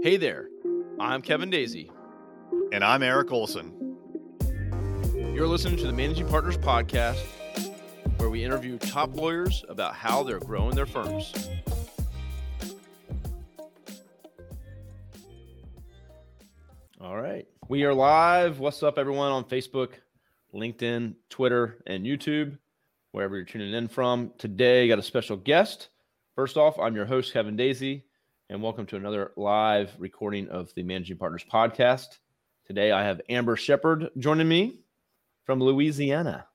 Hey there, I'm Kevin Daisey. And I'm Eric Olson. You're listening to the Managing Partners Podcast, where we interview top lawyers about how they're growing their firms. All right. We are live. What's up, everyone, on Facebook, LinkedIn, Twitter, and YouTube, wherever you're tuning in from. Today, got a special guest. First off, I'm your host, Kevin Daisey, and welcome to another live recording of the Managing Partners Podcast. Today, I have Amber Sheppard joining me from Louisiana.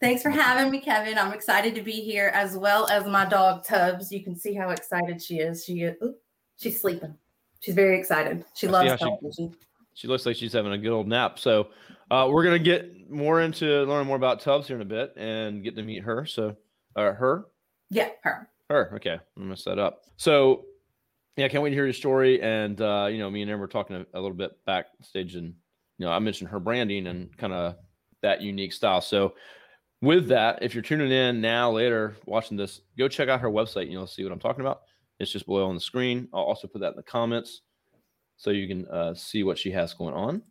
Thanks for having me, Kevin. I'm excited to be here, as well as my dog Tubbs. You can see how excited she is. She, oops, she's sleeping. She's very excited. She loves television. She looks like she's having a good old nap. So uh, we're gonna get more into learning more about Tubbs here in a bit and get to meet her. So, uh, her. Yeah, her. Her. Okay, I'm gonna set up. So, yeah, can't wait to hear your story. And uh, you know, me and Em were talking a, a little bit backstage, and you know, I mentioned her branding and kind of that unique style. So, with that, if you're tuning in now, later, watching this, go check out her website. You'll see what I'm talking about. It's just below on the screen. I'll also put that in the comments so you can uh, see what she has going on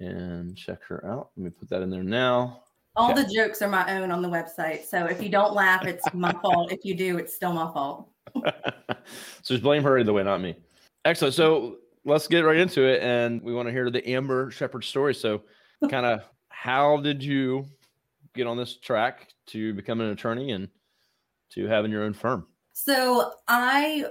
and check her out. Let me put that in there now. All the jokes are my own on the website. So if you don't laugh, it's my fault. If you do, it's still my fault. So just blame her either way, not me. Excellent. So let's get right into it. And we want to hear the Amber Sheppard story. So, kind of, how did you get on this track to become an attorney and to having your own firm? So, I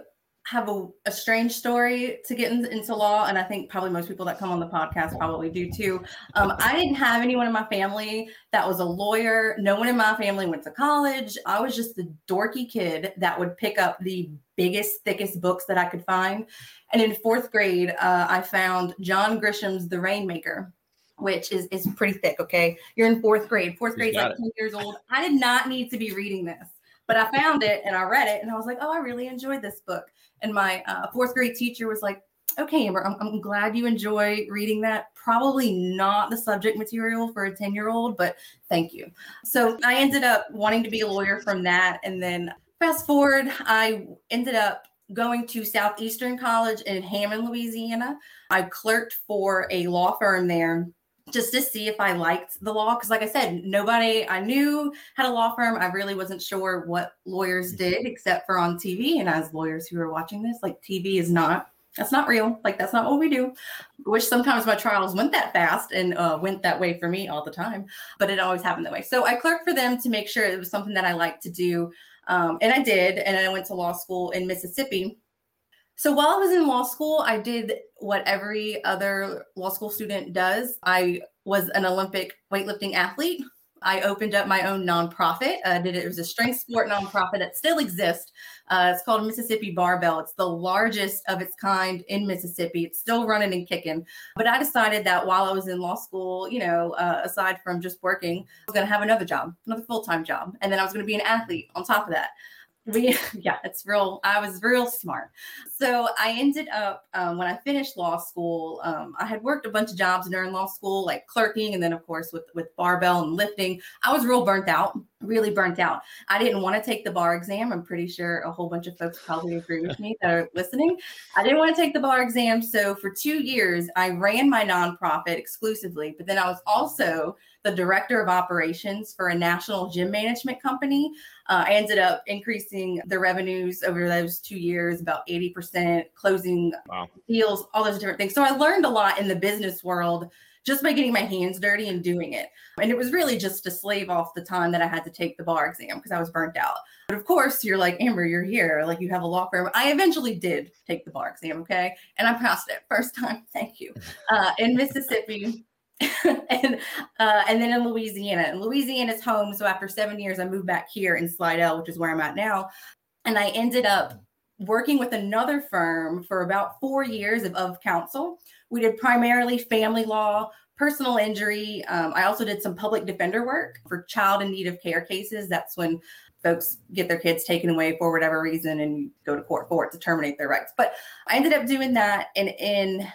have a, a, strange story to get in, into law, and I think probably most people that come on the podcast probably do too. Um, I didn't have anyone in my family that was a lawyer. No one in my family went to college. I was just the dorky kid that would pick up the biggest, thickest books that I could find. And in fourth grade, uh, I found John Grisham's The Rainmaker. Which is is pretty thick. Okay, you're in fourth grade. Fourth grade, like ten years old. I did not need to be reading this but I found it and I read it and I was like, oh, I really enjoyed this book. And my uh, fourth grade teacher was like, okay, Amber, I'm, I'm glad you enjoy reading that. Probably not the subject material for a 10 year old, but thank you. So I ended up wanting to be a lawyer from that. And then fast forward, I ended up going to Southeastern College in Hammond, Louisiana. I clerked for a law firm there just to see if I liked the law. Because, like I said, nobody I knew had a law firm. I really wasn't sure what lawyers mm-hmm. did except for on TV. And as lawyers who are watching this, like TV is not. That's not real. Like that's not what we do. Wish sometimes my trials went that fast and uh, went that way for me all the time, but it always happened that way. So I clerked for them to make sure it was something that I liked to do, um, and I did. And I went to law school in Mississippi so while I was in law school, I did what every other law school student does. I was an Olympic weightlifting athlete. I opened up my own nonprofit. Uh, did it, it was a strength sport nonprofit that still exists. Uh, it's called Mississippi Barbell. It's the largest of its kind in Mississippi. It's still running and kicking. But I decided that while I was in law school, you know, uh, aside from just working, I was going to have another job, another full time job, and then I was going to be an athlete on top of that we yeah it's real i was real smart. So i ended up um, when i finished law school um, i had worked a bunch of jobs during law school like clerking and then of course with with barbell and lifting. I was real burnt out really burnt out. I didn't want to take the bar exam. I'm pretty sure a whole bunch of folks probably agree with me that are listening. I didn't want to take the bar exam so for two years i ran my nonprofit exclusively but then i was also the director of operations for a national gym management company. Uh, I ended up increasing the revenues over those two years about 80%, closing wow. deals, all those different things. So I learned a lot in the business world just by getting my hands dirty and doing it. And it was really just to slave off the time that I had to take the bar exam because I was burnt out. But of course, you're like, Amber, you're here. Like you have a law firm. I eventually did take the bar exam. Okay. And I passed it first time. Thank you. Uh, in Mississippi. and uh, and then in Louisiana. And Louisiana's home. So after seven years, I moved back here in Slidell, which is where I'm at now. And I ended up working with another firm for about four years of, of counsel. We did primarily family law, personal injury. Um, I also did some public defender work for child in need of care cases. That's when folks get their kids taken away for whatever reason and go to court for it to terminate their rights. But I ended up doing that. And in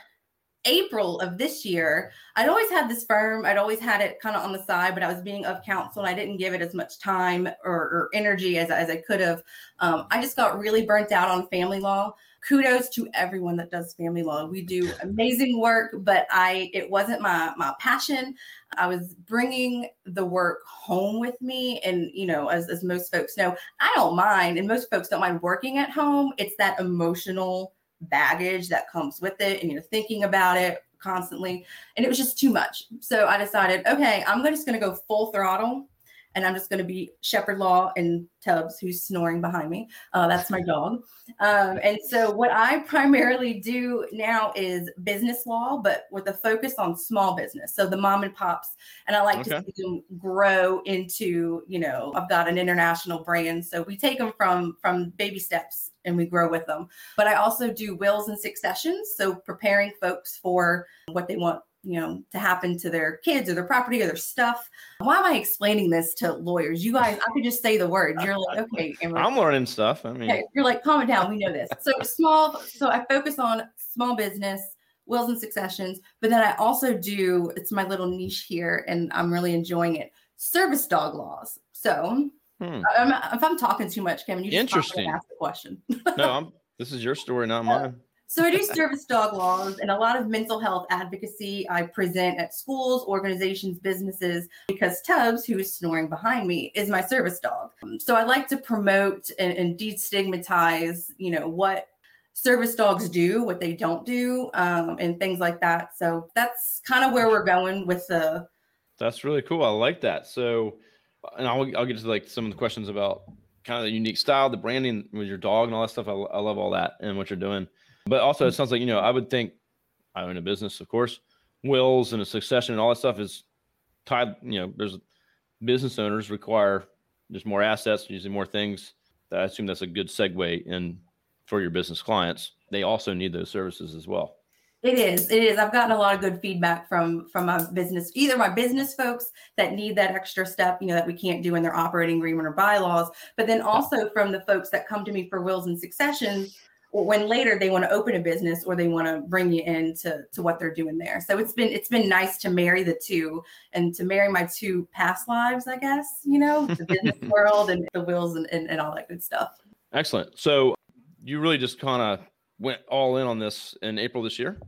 April of this year, I'd always had this firm. I'd always had it kind of on the side, but I was being of counsel and I didn't give it as much time or, or energy as, as I could have. Um, I just got really burnt out on family law. kudos to everyone that does family law. We do amazing work, but I it wasn't my my passion. I was bringing the work home with me and you know as as most folks know, I don't mind and most folks don't mind working at home. It's that emotional baggage that comes with it and you're thinking about it constantly and it was just too much. So I decided, okay, I'm just going to go full throttle and I'm just going to be Sheppard Law and Tubbs, who's snoring behind me. Uh, that's my dog. Um, and so, what I primarily do now is business law, but with a focus on small business. So, the mom and pops, and I like okay. to see them grow into, you know, I've got an international brand. So, we take them from from baby steps and we grow with them. But I also do wills and successions. So, preparing folks for what they want you know to happen to their kids or their property or their stuff why am i explaining this to lawyers you guys i could just say the word you're like okay Amber. i'm learning stuff i mean okay. you're like calm it down we know this so small so i focus on small business wills and successions but then i also do it's my little niche here and i'm really enjoying it service dog laws so hmm. I'm, if i'm talking too much kevin you just interesting ask the question no i'm this is your story not mine so I do service dog laws and a lot of mental health advocacy. I present at schools, organizations, businesses because Tubbs, who is snoring behind me, is my service dog. So I like to promote and, and destigmatize, you know, what service dogs do, what they don't do, um, and things like that. So that's kind of where we're going with the. That's really cool. I like that. So, and I'll, I'll get to like some of the questions about kind of the unique style, the branding with your dog and all that stuff. I, I love all that and what you're doing. But also, it sounds like you know, I would think I own a business, of course, wills and a succession and all that stuff is tied. You know, there's business owners require just more assets, using more things. I assume that's a good segue in for your business clients. They also need those services as well. It is. It is. I've gotten a lot of good feedback from from my business, either my business folks that need that extra step, you know, that we can't do in their operating agreement or bylaws, but then also from the folks that come to me for wills and successions when later they want to open a business or they want to bring you into to what they're doing there. So it's been it's been nice to marry the two and to marry my two past lives, I guess, you know, the business world and the wills and, and, and all that good stuff. Excellent. So you really just kind of went all in on this in April this year?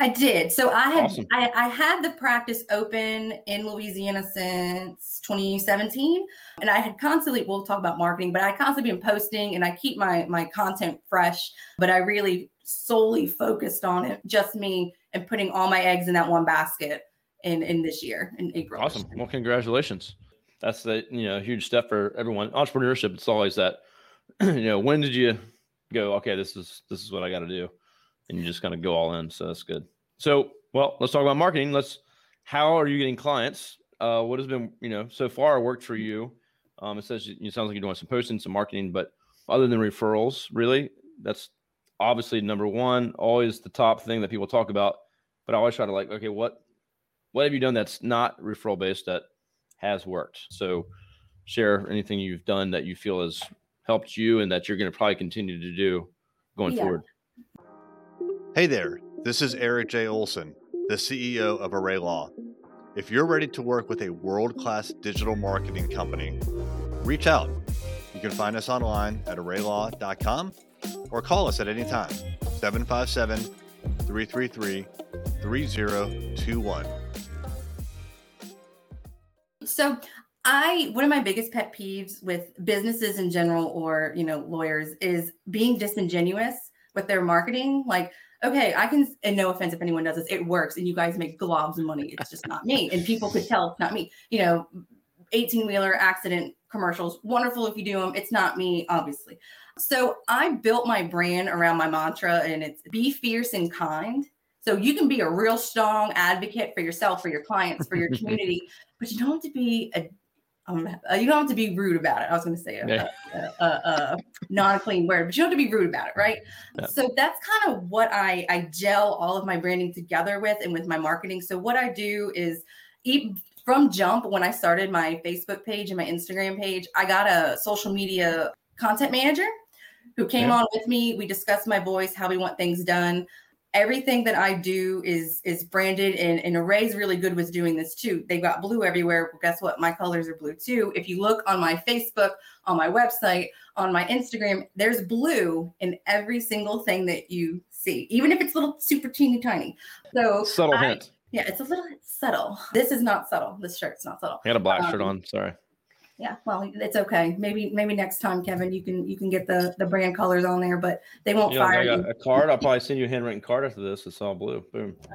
I did. So I had awesome. I, I, had the practice open in Louisiana since 2017, and I had constantly. We'll talk about marketing, but I constantly been posting, and I keep my my content fresh. But I really solely focused on it, just me, and putting all my eggs in that one basket in in this year in April. Awesome. Well, congratulations. That's the you know huge step for everyone. Entrepreneurship. It's always that. you know, when did you go? Okay, this is this is what I got to do and you just kind of go all in. So that's good. So, well, let's talk about marketing. Let's, how are you getting clients? Uh, what has been, you know, so far worked for you? Um, it says it sounds like you're doing some posting, some marketing, but other than referrals, really, that's obviously number one, always the top thing that people talk about. But I always try to like, okay, what, what have you done that's not referral based that has worked? So, share anything you've done that you feel has helped you and that you're going to probably continue to do going yeah. forward. Hey there, this is Eric J. Olson, the CEO of Array Law. If you're ready to work with a world class digital marketing company, reach out. You can find us online at arraylaw.com or call us at any time 757 333 3021. So, I one of my biggest pet peeves with businesses in general or, you know, lawyers is being disingenuous with their marketing. Like, okay, I can, and no offense if anyone does this, it works and you guys make globs of money. It's just not me. And people could tell it's not me. You know, 18 wheeler accident commercials, wonderful if you do them. It's not me, obviously. So I built my brand around my mantra and it's be fierce and kind. So you can be a real strong advocate for yourself, for your clients, for your community, but you don't have to be a um, uh, you don't have to be rude about it. I was going to say a, yeah. a, a, a, non-clean word, but you don't have to be rude about it, right? Yeah. So that's kind of what I I gel all of my branding together with and with my marketing. So what I do is even from jump when I started my Facebook page and my Instagram page, I got a social media content manager who came yeah. on with me. We discussed my voice, how we want things done. Everything that I do is is branded and, and Array's really good with doing this too. They've got blue everywhere. Well, guess what? My colors are blue too. If you look on my Facebook, on my website, on my Instagram, there's blue in every single thing that you see, even if it's little super teeny tiny. So subtle I, hint. Yeah, it's a little subtle. This is not subtle. This shirt's not subtle. I had a black um, shirt on. Sorry yeah well it's okay. Maybe maybe next time kevin you can you can get the the brand colors on there but they won't fire I got you. a card. I'll probably send you a handwritten card after this. It's all blue. Boom.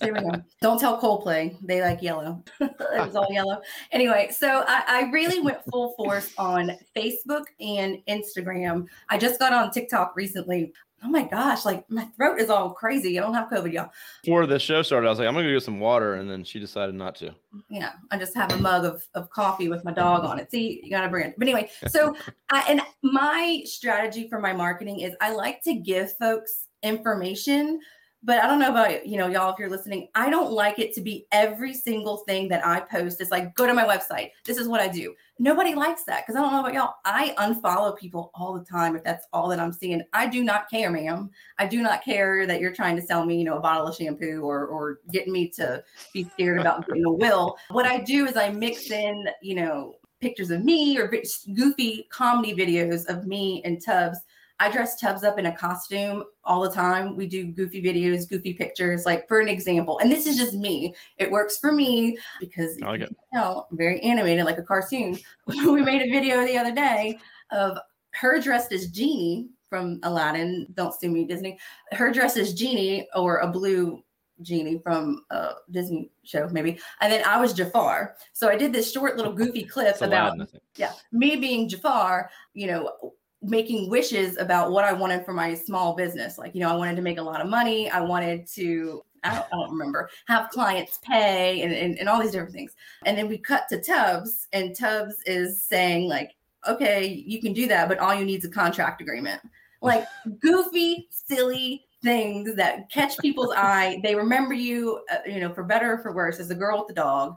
There we go. Don't tell coldplay. They like yellow. It was all yellow. Anyway so I, I really went full force on facebook and instagram. I just got on tiktok recently oh my gosh, like my throat is all crazy. I don't have COVID, y'all. Before the show started, I was like, I'm gonna go get some water, and then she decided not to. Yeah, I just have a mug of, of coffee with my dog on it. See, you gotta bring it. But anyway, so I, and my strategy for my marketing is I like to give folks information but I don't know about you know y'all if you're listening. I don't like it to be every single thing that I post is like go to my website. This is what I do. Nobody likes that because I don't know about y'all. I unfollow people all the time if that's all that I'm seeing. I do not care, ma'am. I do not care that you're trying to sell me, you know, a bottle of shampoo or or getting me to be scared about getting a will. What I do is I mix in, you know, pictures of me or goofy comedy videos of me and Tubbs I dress Tubbs up in a costume all the time. We do goofy videos, goofy pictures, like for an example. And this is just me. It works for me because I like you know, I'm very animated, like a cartoon. we made a video the other day of her dressed as Genie from Aladdin. Don't sue me, Disney. Her dressed as Genie or a blue genie from a Disney show, maybe. And then I was Jafar. So I did this short little goofy clip about yeah, me being Jafar, you know, making wishes about what I wanted for my small business. Like, you know, I wanted to make a lot of money. I wanted to, I don't, I don't remember, have clients pay and, and, and all these different things. And then we cut to Tubbs, and Tubbs is saying, like, okay, you can do that, but all you need is a contract agreement. Like goofy, silly things that catch people's eye. They remember you, uh, you know, for better or for worse, as a girl with the dog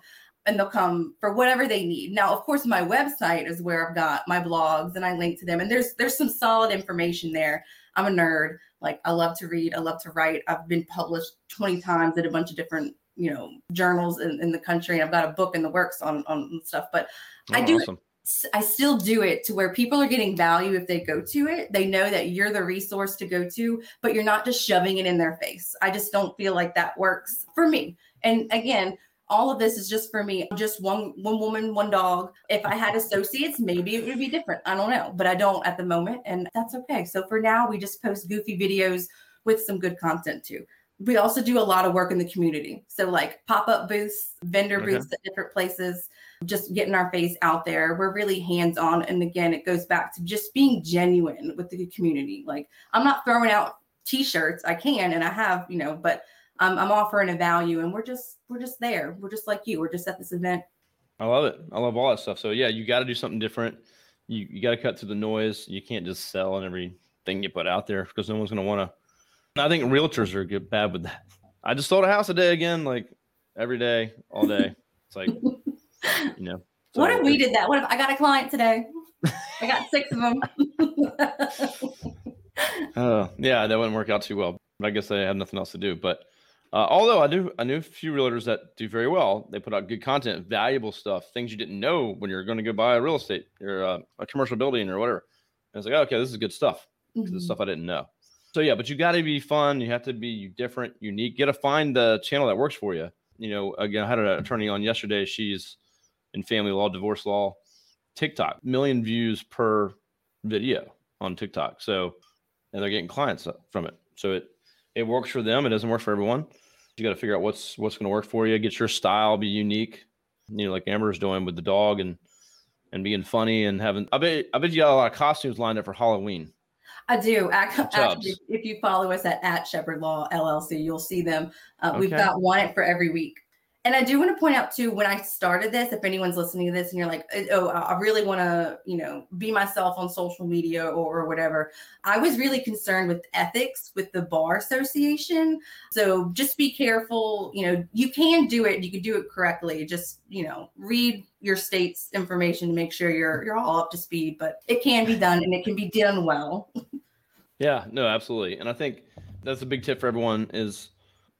and they'll come for whatever they need. Now, of course, my website is where I've got my blogs and I link to them. And there's there's some solid information there. I'm a nerd. Like I love to read, I love to write. I've been published 20 times at a bunch of different, you know, journals in, in the country. And I've got a book in the works on on stuff. But oh, I do awesome. I still do it to where people are getting value if they go to it. They know that you're the resource to go to, but you're not just shoving it in their face. I just don't feel like that works for me. And again, all of this is just for me. Just one one woman one dog. If i had associates maybe it would be different. I don't know but i don't at the moment and that's okay. So for now we just post goofy videos with some good content too. We also do a lot of work in the community. So like pop-up booths vendor okay. booths at different places just getting our face out there. We're really hands-on and again it goes back to just being genuine with the community. Like i'm not throwing out t-shirts. I can and i have you know but I'm, I'm offering a value and we're just we're just there. We're just like you. We're just at this event. I love it. I love all that stuff. So yeah you got to do something different. You, you got to cut through the noise. You can't just sell on everything you put out there because no one's going to want to i think realtors are good bad with that. I just sold a house a day again like every day all day. It's like you know so what if we did that? What if i got a client today? I got six of them. Oh yeah that wouldn't work out too well but i guess i have nothing else to do. But uh, although I do, I knew a few realtors that do very well. They put out good content, valuable stuff, things you didn't know when you're going to go buy a real estate or uh, a commercial building or whatever. And it's like, okay, this is good stuff mm-hmm. it's stuff I didn't know. So yeah, but you got to be fun. You have to be different, unique. You got to find the channel that works for you. You know, again, I had an attorney on yesterday. She's in family law, divorce law, TikTok, million views per video on TikTok. So, and they're getting clients from it. So it it works for them. It doesn't work for everyone. You got to figure out what's what's going to work for you. Get your style, be unique. You know, like Amber's doing with the dog and and being funny and having. I bet I bet you got a lot of costumes lined up for Halloween. I do. Actually, if you follow us at at Sheppard Law LLC, you'll see them. Uh, okay. We've got one for every week and I do want to point out too, when I started this, if anyone's listening to this and you're like, eh, oh, I really want to, you know, be myself on social media or, or, whatever, I was really concerned with ethics with the Bar Association. So just be careful. You know, you can do it, you can do it correctly. Just, you know, read your state's information to make sure you're you're all up to speed. But it can be done and it can be done well. yeah, no, absolutely. And I think that's a big tip for everyone is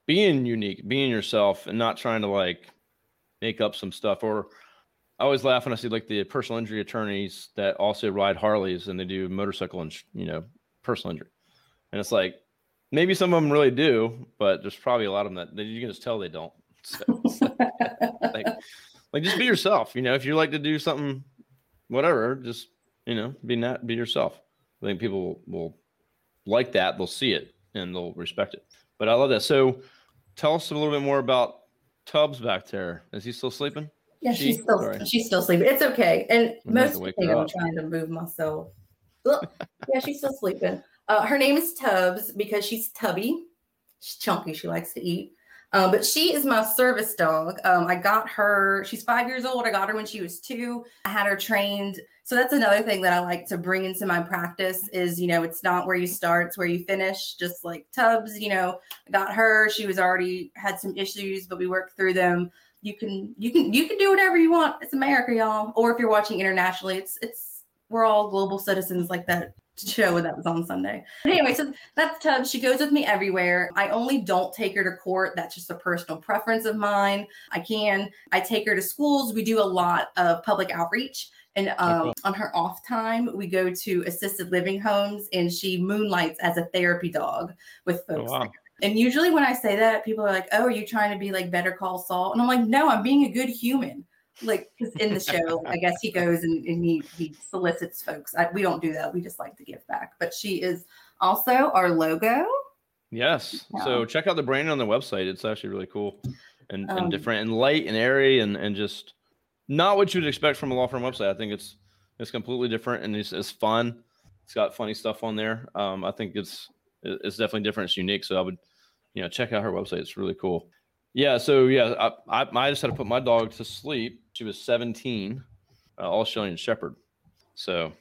being unique, being yourself, and not trying to like make up some stuff. Or I always laugh when I see like the personal injury attorneys that also ride Harleys and they do motorcycle and you know personal injury, and it's like maybe some of them really do, but there's probably a lot of them that, that you can just tell they don't. So, like, like just be yourself. You know, if you like to do something, whatever, just you know, be not be yourself. I think people will, will like that. They'll see it and they'll respect it. But I love that. So tell us a little bit more about Tubbs back there. Is he still sleeping? Yeah, she? she's still Sorry. she's still sleeping. It's okay. And I'm most of the I'm trying to move myself. Look, yeah, she's still sleeping. Uh, her name is Tubbs because she's tubby. She's chunky. She likes to eat. Um, but she is my service dog. Um, I got her, she's five years old. I got her when she was two. I had her trained. So that's another thing that I like to bring into my practice is, you know, it's not where you start, it's where you finish. Just like Tubbs, you know, got her. She was already had some issues, but we worked through them. You can, you can, you can do whatever you want. It's America, y'all. Or if you're watching internationally, it's, it's, we're all global citizens like that show that was on Sunday. But anyway, so that's Tubbs. She goes with me everywhere. I only don't take her to court. That's just a personal preference of mine. I can. I take her to schools. We do a lot of public outreach. And um, on her off time, we go to assisted living homes and she moonlights as a therapy dog with oh, folks. Oh, wow. And usually when I say that, people are like, oh, are you trying to be like Better Call Saul? And I'm like, no, I'm being a good human like because in the show i guess he goes and, and he, he solicits folks I, we don't do that we just like to give back but she is also our logo yes yeah. so check out the branding on the website it's actually really cool and, um, and different and light and airy and and just not what you'd expect from a law firm website i think it's it's completely different and it's, it's fun it's got funny stuff on there um i think it's it's definitely different it's unique so i would you know check out her website it's really cool yeah. So yeah, I, I, I just had to put my dog to sleep. She was 17, uh, Australian Shepherd. So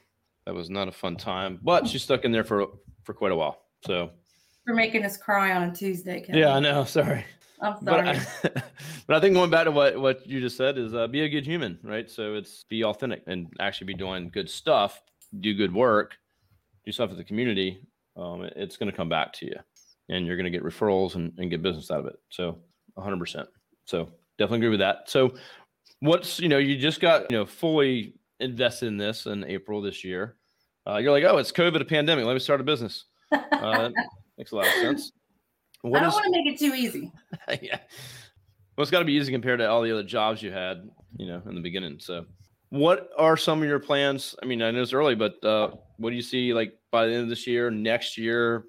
that was not a fun time, but she stuck in there for for quite a while. So for making us cry on a Tuesday. Kevin. Yeah, I know. Sorry. I'm sorry. But I, but I think going back to what what you just said is uh, be a good human, right? So it's be authentic and actually be doing good stuff, do good work, do stuff for the community. Um, it, it's going to come back to you, and you're going to get referrals and, and get business out of it. So 100%. So definitely agree with that. So what's, you know, you just got, you know, fully invested in this in April this year. Uh, you're like, oh, it's COVID, a pandemic. Let me start a business. Uh, makes a lot of sense. What I don't is, want to make it too easy. yeah. Well, it's got to be easy compared to all the other jobs you had, you know, in the beginning. So, what are some of your plans? I mean, I know it's early, but uh, what do you see like by the end of this year, next year,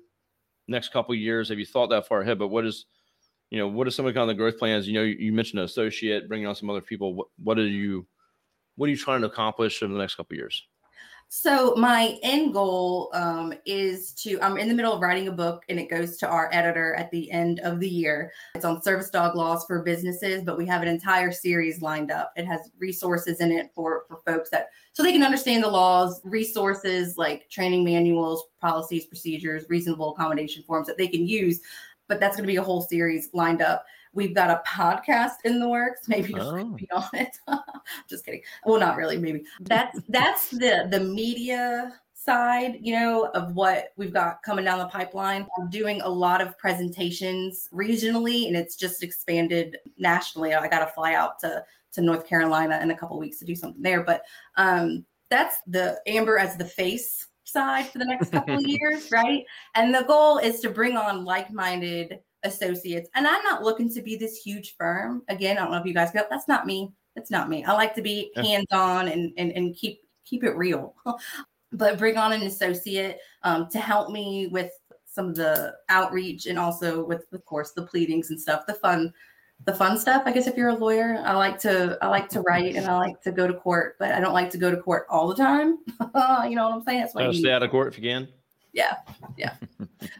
next couple years? Have you thought that far ahead? But what is you know, what are some of the kind of the growth plans? You know, you mentioned an associate, bringing on some other people. What, what are you, what are you trying to accomplish in the next couple years? So my end goal um, is to. I'm in the middle of writing a book, and it goes to our editor at the end of the year. It's on service dog laws for businesses, but we have an entire series lined up. It has resources in it for for folks that so they can understand the laws, resources like training manuals, policies, procedures, reasonable accommodation forms that they can use but that's going to be a whole series lined up. We've got a podcast in the works. Maybe you'll oh. be on it. Just kidding. Well, not really. Maybe that's that's the the media side, you know, of what we've got coming down the pipeline. I'm doing a lot of presentations regionally, and it's just expanded nationally. I got to fly out to to North Carolina in a couple weeks to do something there, but um, that's the Amber as the face side for the next couple of years, right? And the goal is to bring on like-minded associates. And I'm not looking to be this huge firm. Again, I don't know if you guys go, that's not me. That's not me. I like to be hands-on and and, and keep keep it real. but bring on an associate um, to help me with some of the outreach and also with of course the pleadings and stuff, the fun the fun stuff. I guess if you're a lawyer, I like to I like to write and I like to go to court, but I don't like to go to court all the time. you know what I'm saying? That's why stay out of court if you can. Yeah, yeah.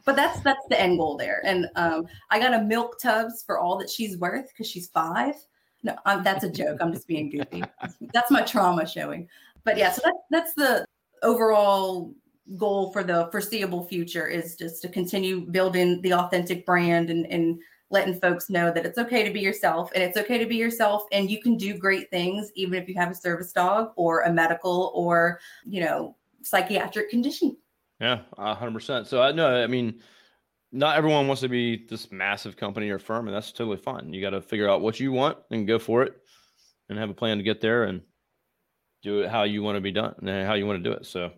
but that's that's the end goal there. And um, I got a milk Tubbs for all that she's worth because she's five. No, I'm, that's a joke. I'm just being goofy. That's my trauma showing. But yeah, so that's that's the overall goal for the foreseeable future is just to continue building the authentic brand and and letting folks know that it's okay to be yourself and it's okay to be yourself and you can do great things even if you have a service dog or a medical or you know psychiatric condition yeah 100% so i know i mean not everyone wants to be this massive company or firm, and that's totally fine. You got to figure out what you want and go for it, and have a plan to get there and do it how you want to be done and how you want to do it. So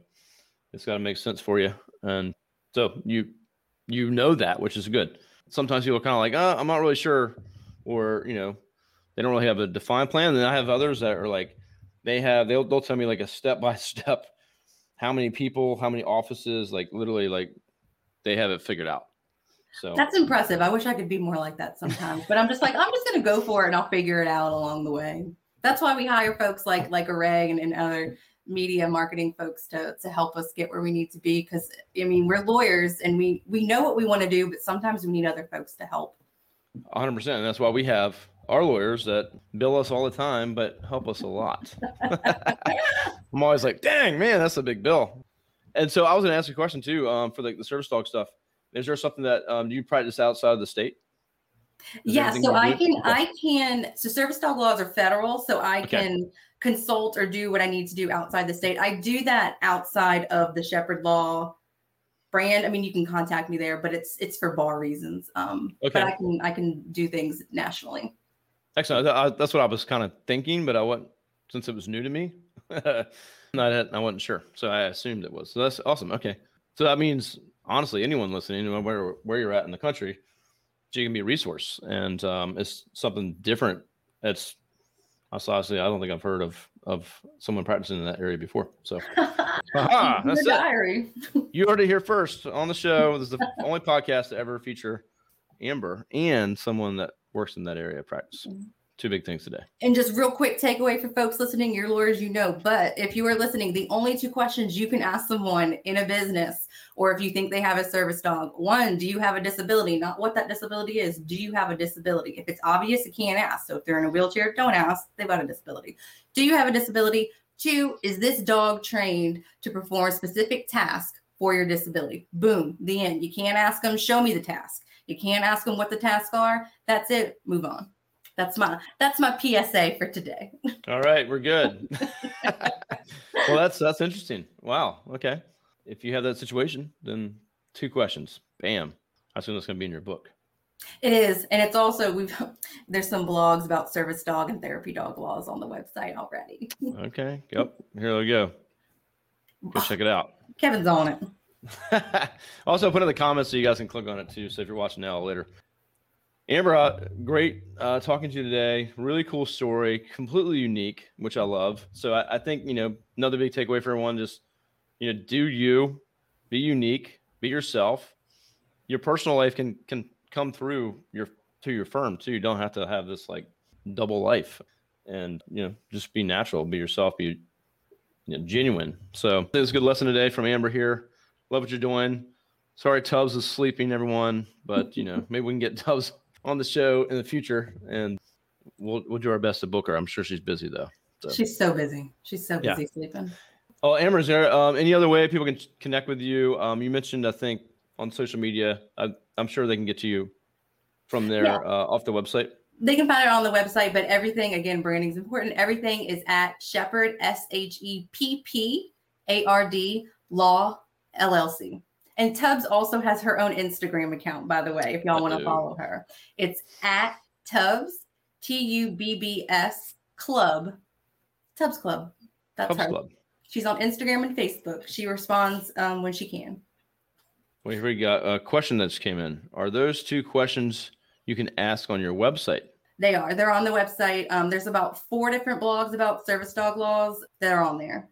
it's got to make sense for you, and so you you know that, which is good. Sometimes people are kind of like, oh, I'm not really sure, or you know, they don't really have a defined plan. And I have others that are like, they have they'll they'll tell me like a step by step, how many people, how many offices, like literally like they have it figured out. So that's impressive. I wish I could be more like that sometimes, but I'm just like, I'm just going to go for it and I'll figure it out along the way. That's why we hire folks like, like Array and, and other media marketing folks to, to help us get where we need to be. Cause I mean, we're lawyers and we, we know what we want to do, but sometimes we need other folks to help. 100%. And that's why we have our lawyers that bill us all the time, but help us a lot. I'm always like, dang, man, that's a big bill. And so I was going to ask a question too um, for like the service dog stuff. Is there something that um, do you practice outside of the state? Is yeah, so I can I can so service dog laws are federal, so I okay. can consult or do what I need to do outside the state. I do that outside of the Sheppard Law brand. I mean, you can contact me there, but it's it's for bar reasons. Um, okay. But I can I can do things nationally. Excellent. I, that's what I was kind of thinking, but I wasn't since it was new to me. I, I wasn't sure, so I assumed it was. So that's awesome. Okay, so that means honestly, anyone listening, where where you're at in the country, you can be a resource, and um, it's something different. It's honestly, I don't think I've heard of of someone practicing in that area before. So, aha, that's diary. you heard it here first on the show. This is the only podcast to ever feature Amber and someone that works in that area of practice. Two big things today. And just real quick takeaway for folks listening, your lawyers, you know, but if you are listening, the only two questions you can ask someone in a business or if you think they have a service dog, one, do you have a disability? Not what that disability is. Do you have a disability? If it's obvious, you can't ask. So if they're in a wheelchair, don't ask. They've got a disability. Do you have a disability? Two, is this dog trained to perform specific task for your disability? Boom, the end. You can't ask them, show me the task. You can't ask them what the tasks are. That's it. Move on. That's my that's my PSA for today. All right, we're good. well, that's that's interesting. Wow. Okay. If you have that situation, then two questions. Bam. I assume that's going to be in your book. It is, and it's also we've there's some blogs about service dog and therapy dog laws on the website already. okay. Yep. Here we go. Go check it out. Kevin's on it. also, put in the comments so you guys can click on it too. So if you're watching now or later. Amber, uh, great uh, talking to you today. Really cool story, completely unique, which I love. So I, I, think you know another big takeaway for everyone: just you know, do you, be unique, be yourself. Your personal life can can come through your to your firm too. You don't have to have this like double life, and you know, just be natural, be yourself, be you know, genuine. So it was a good lesson today from Amber here. Love what you're doing. Sorry, Tubbs is sleeping, everyone, but you know, maybe we can get Tubbs on the show in the future, and we'll we'll do our best to book her. I'm sure she's busy though. So. She's so busy. She's so busy yeah. sleeping. Oh, Amber, is there um, any other way people can connect with you? Um, you mentioned, I think, on social media. I, am sure they can get to you from there yeah. uh, off the website. They can find it on the website, but everything again, branding is important. Everything is at Sheppard S H E P P A R D Law LLC. And Tubbs also has her own Instagram account, by the way, if y'all want to follow her. It's at Tubbs, T U B B S Club, Tubbs Club. That's Tubbs her. Club. She's on Instagram and Facebook. She responds um, when she can. Well, here we got a question that just came in. Are those two questions you can ask on your website? They are. They're on the website. Um, there's about four different blogs about service dog laws that are on there.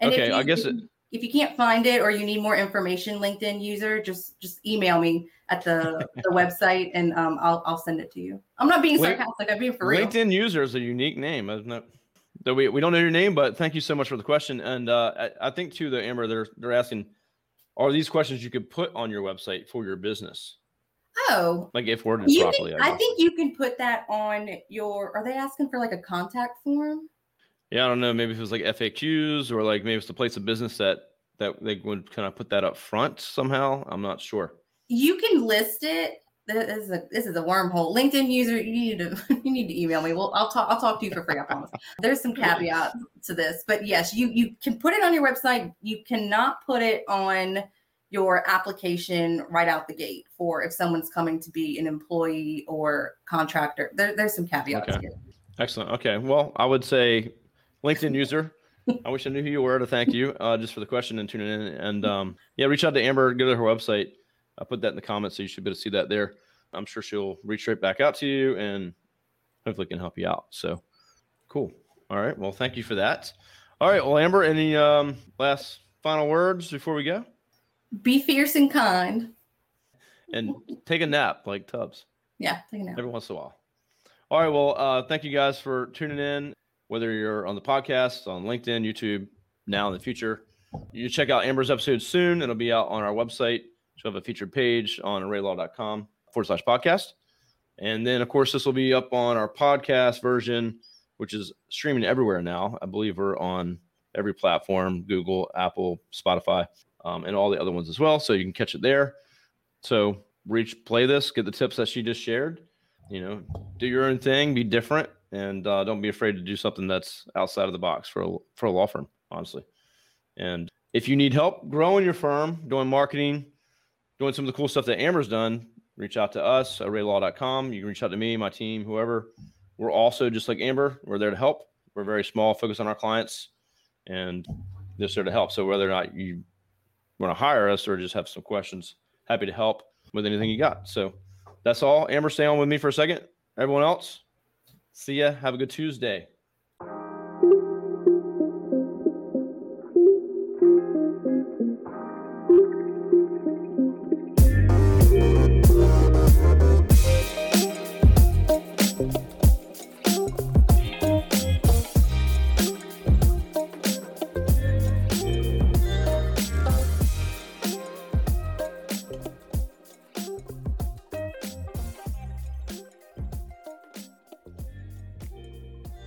And okay, you, I guess it, if you can't find it or you need more information, LinkedIn user, just just email me at the, the website and um, I'll I'll send it to you. I'm not being sarcastic. I'm being for real. LinkedIn user is a unique name, isn't it? Though we, we don't know your name, but thank you so much for the question. And uh, I, I think too, the Amber, they're they're asking, are these questions you could put on your website for your business? Oh, like if worded properly. Can, I, I think you can put that on your. Are they asking for like a contact form? Yeah, I don't know. Maybe if it was like FAQs or like maybe it's the place of business that that they would kind of put that up front somehow. I'm not sure. You can list it. This is a this is a wormhole. LinkedIn user, you need to you need to email me. Well, I'll talk I'll talk to you for free. I promise. There's some caveats to this, but yes, you you can put it on your website. You cannot put it on your application right out the gate for if someone's coming to be an employee or contractor. There, there's some caveats Okay. here. Excellent. Okay. Well, I would say LinkedIn user. I wish I knew who you were to thank you uh, just for the question and tuning in. And um, yeah, reach out to Amber, go to her website. I put that in the comments, so you should be able to see that there. I'm sure she'll reach right back out to you and hopefully can help you out. So cool. All right. Well, thank you for that. All right. Well, Amber, any um, last final words before we go? Be fierce and kind. And take a nap like Tubbs. Yeah, take a nap. every once in a while. All right. Well, uh, thank you guys for tuning in. Whether you're on the podcast, on LinkedIn, YouTube, now in the future, you check out Amber's episode soon. It'll be out on our website. She'll have a featured page on arraylaw.com forward slash podcast. And then, of course, this will be up on our podcast version, which is streaming everywhere now. I believe we're on every platform Google, Apple, Spotify, um, and all the other ones as well. So you can catch it there. So reach, play this, get the tips that she just shared. You know, do your own thing, be different, and uh, don't be afraid to do something that's outside of the box for a, for a law firm, honestly. And if you need help growing your firm, doing marketing, doing some of the cool stuff that Amber's done, reach out to us at arraylaw.com. You can reach out to me, my team, whoever. We're also just like Amber, we're there to help. We're very small, focus on our clients, and just there to help. So whether or not you want to hire us or just have some questions, happy to help with anything you got. So that's all. Amber, stay on with me for a second. Everyone else, see ya. Have a good Tuesday.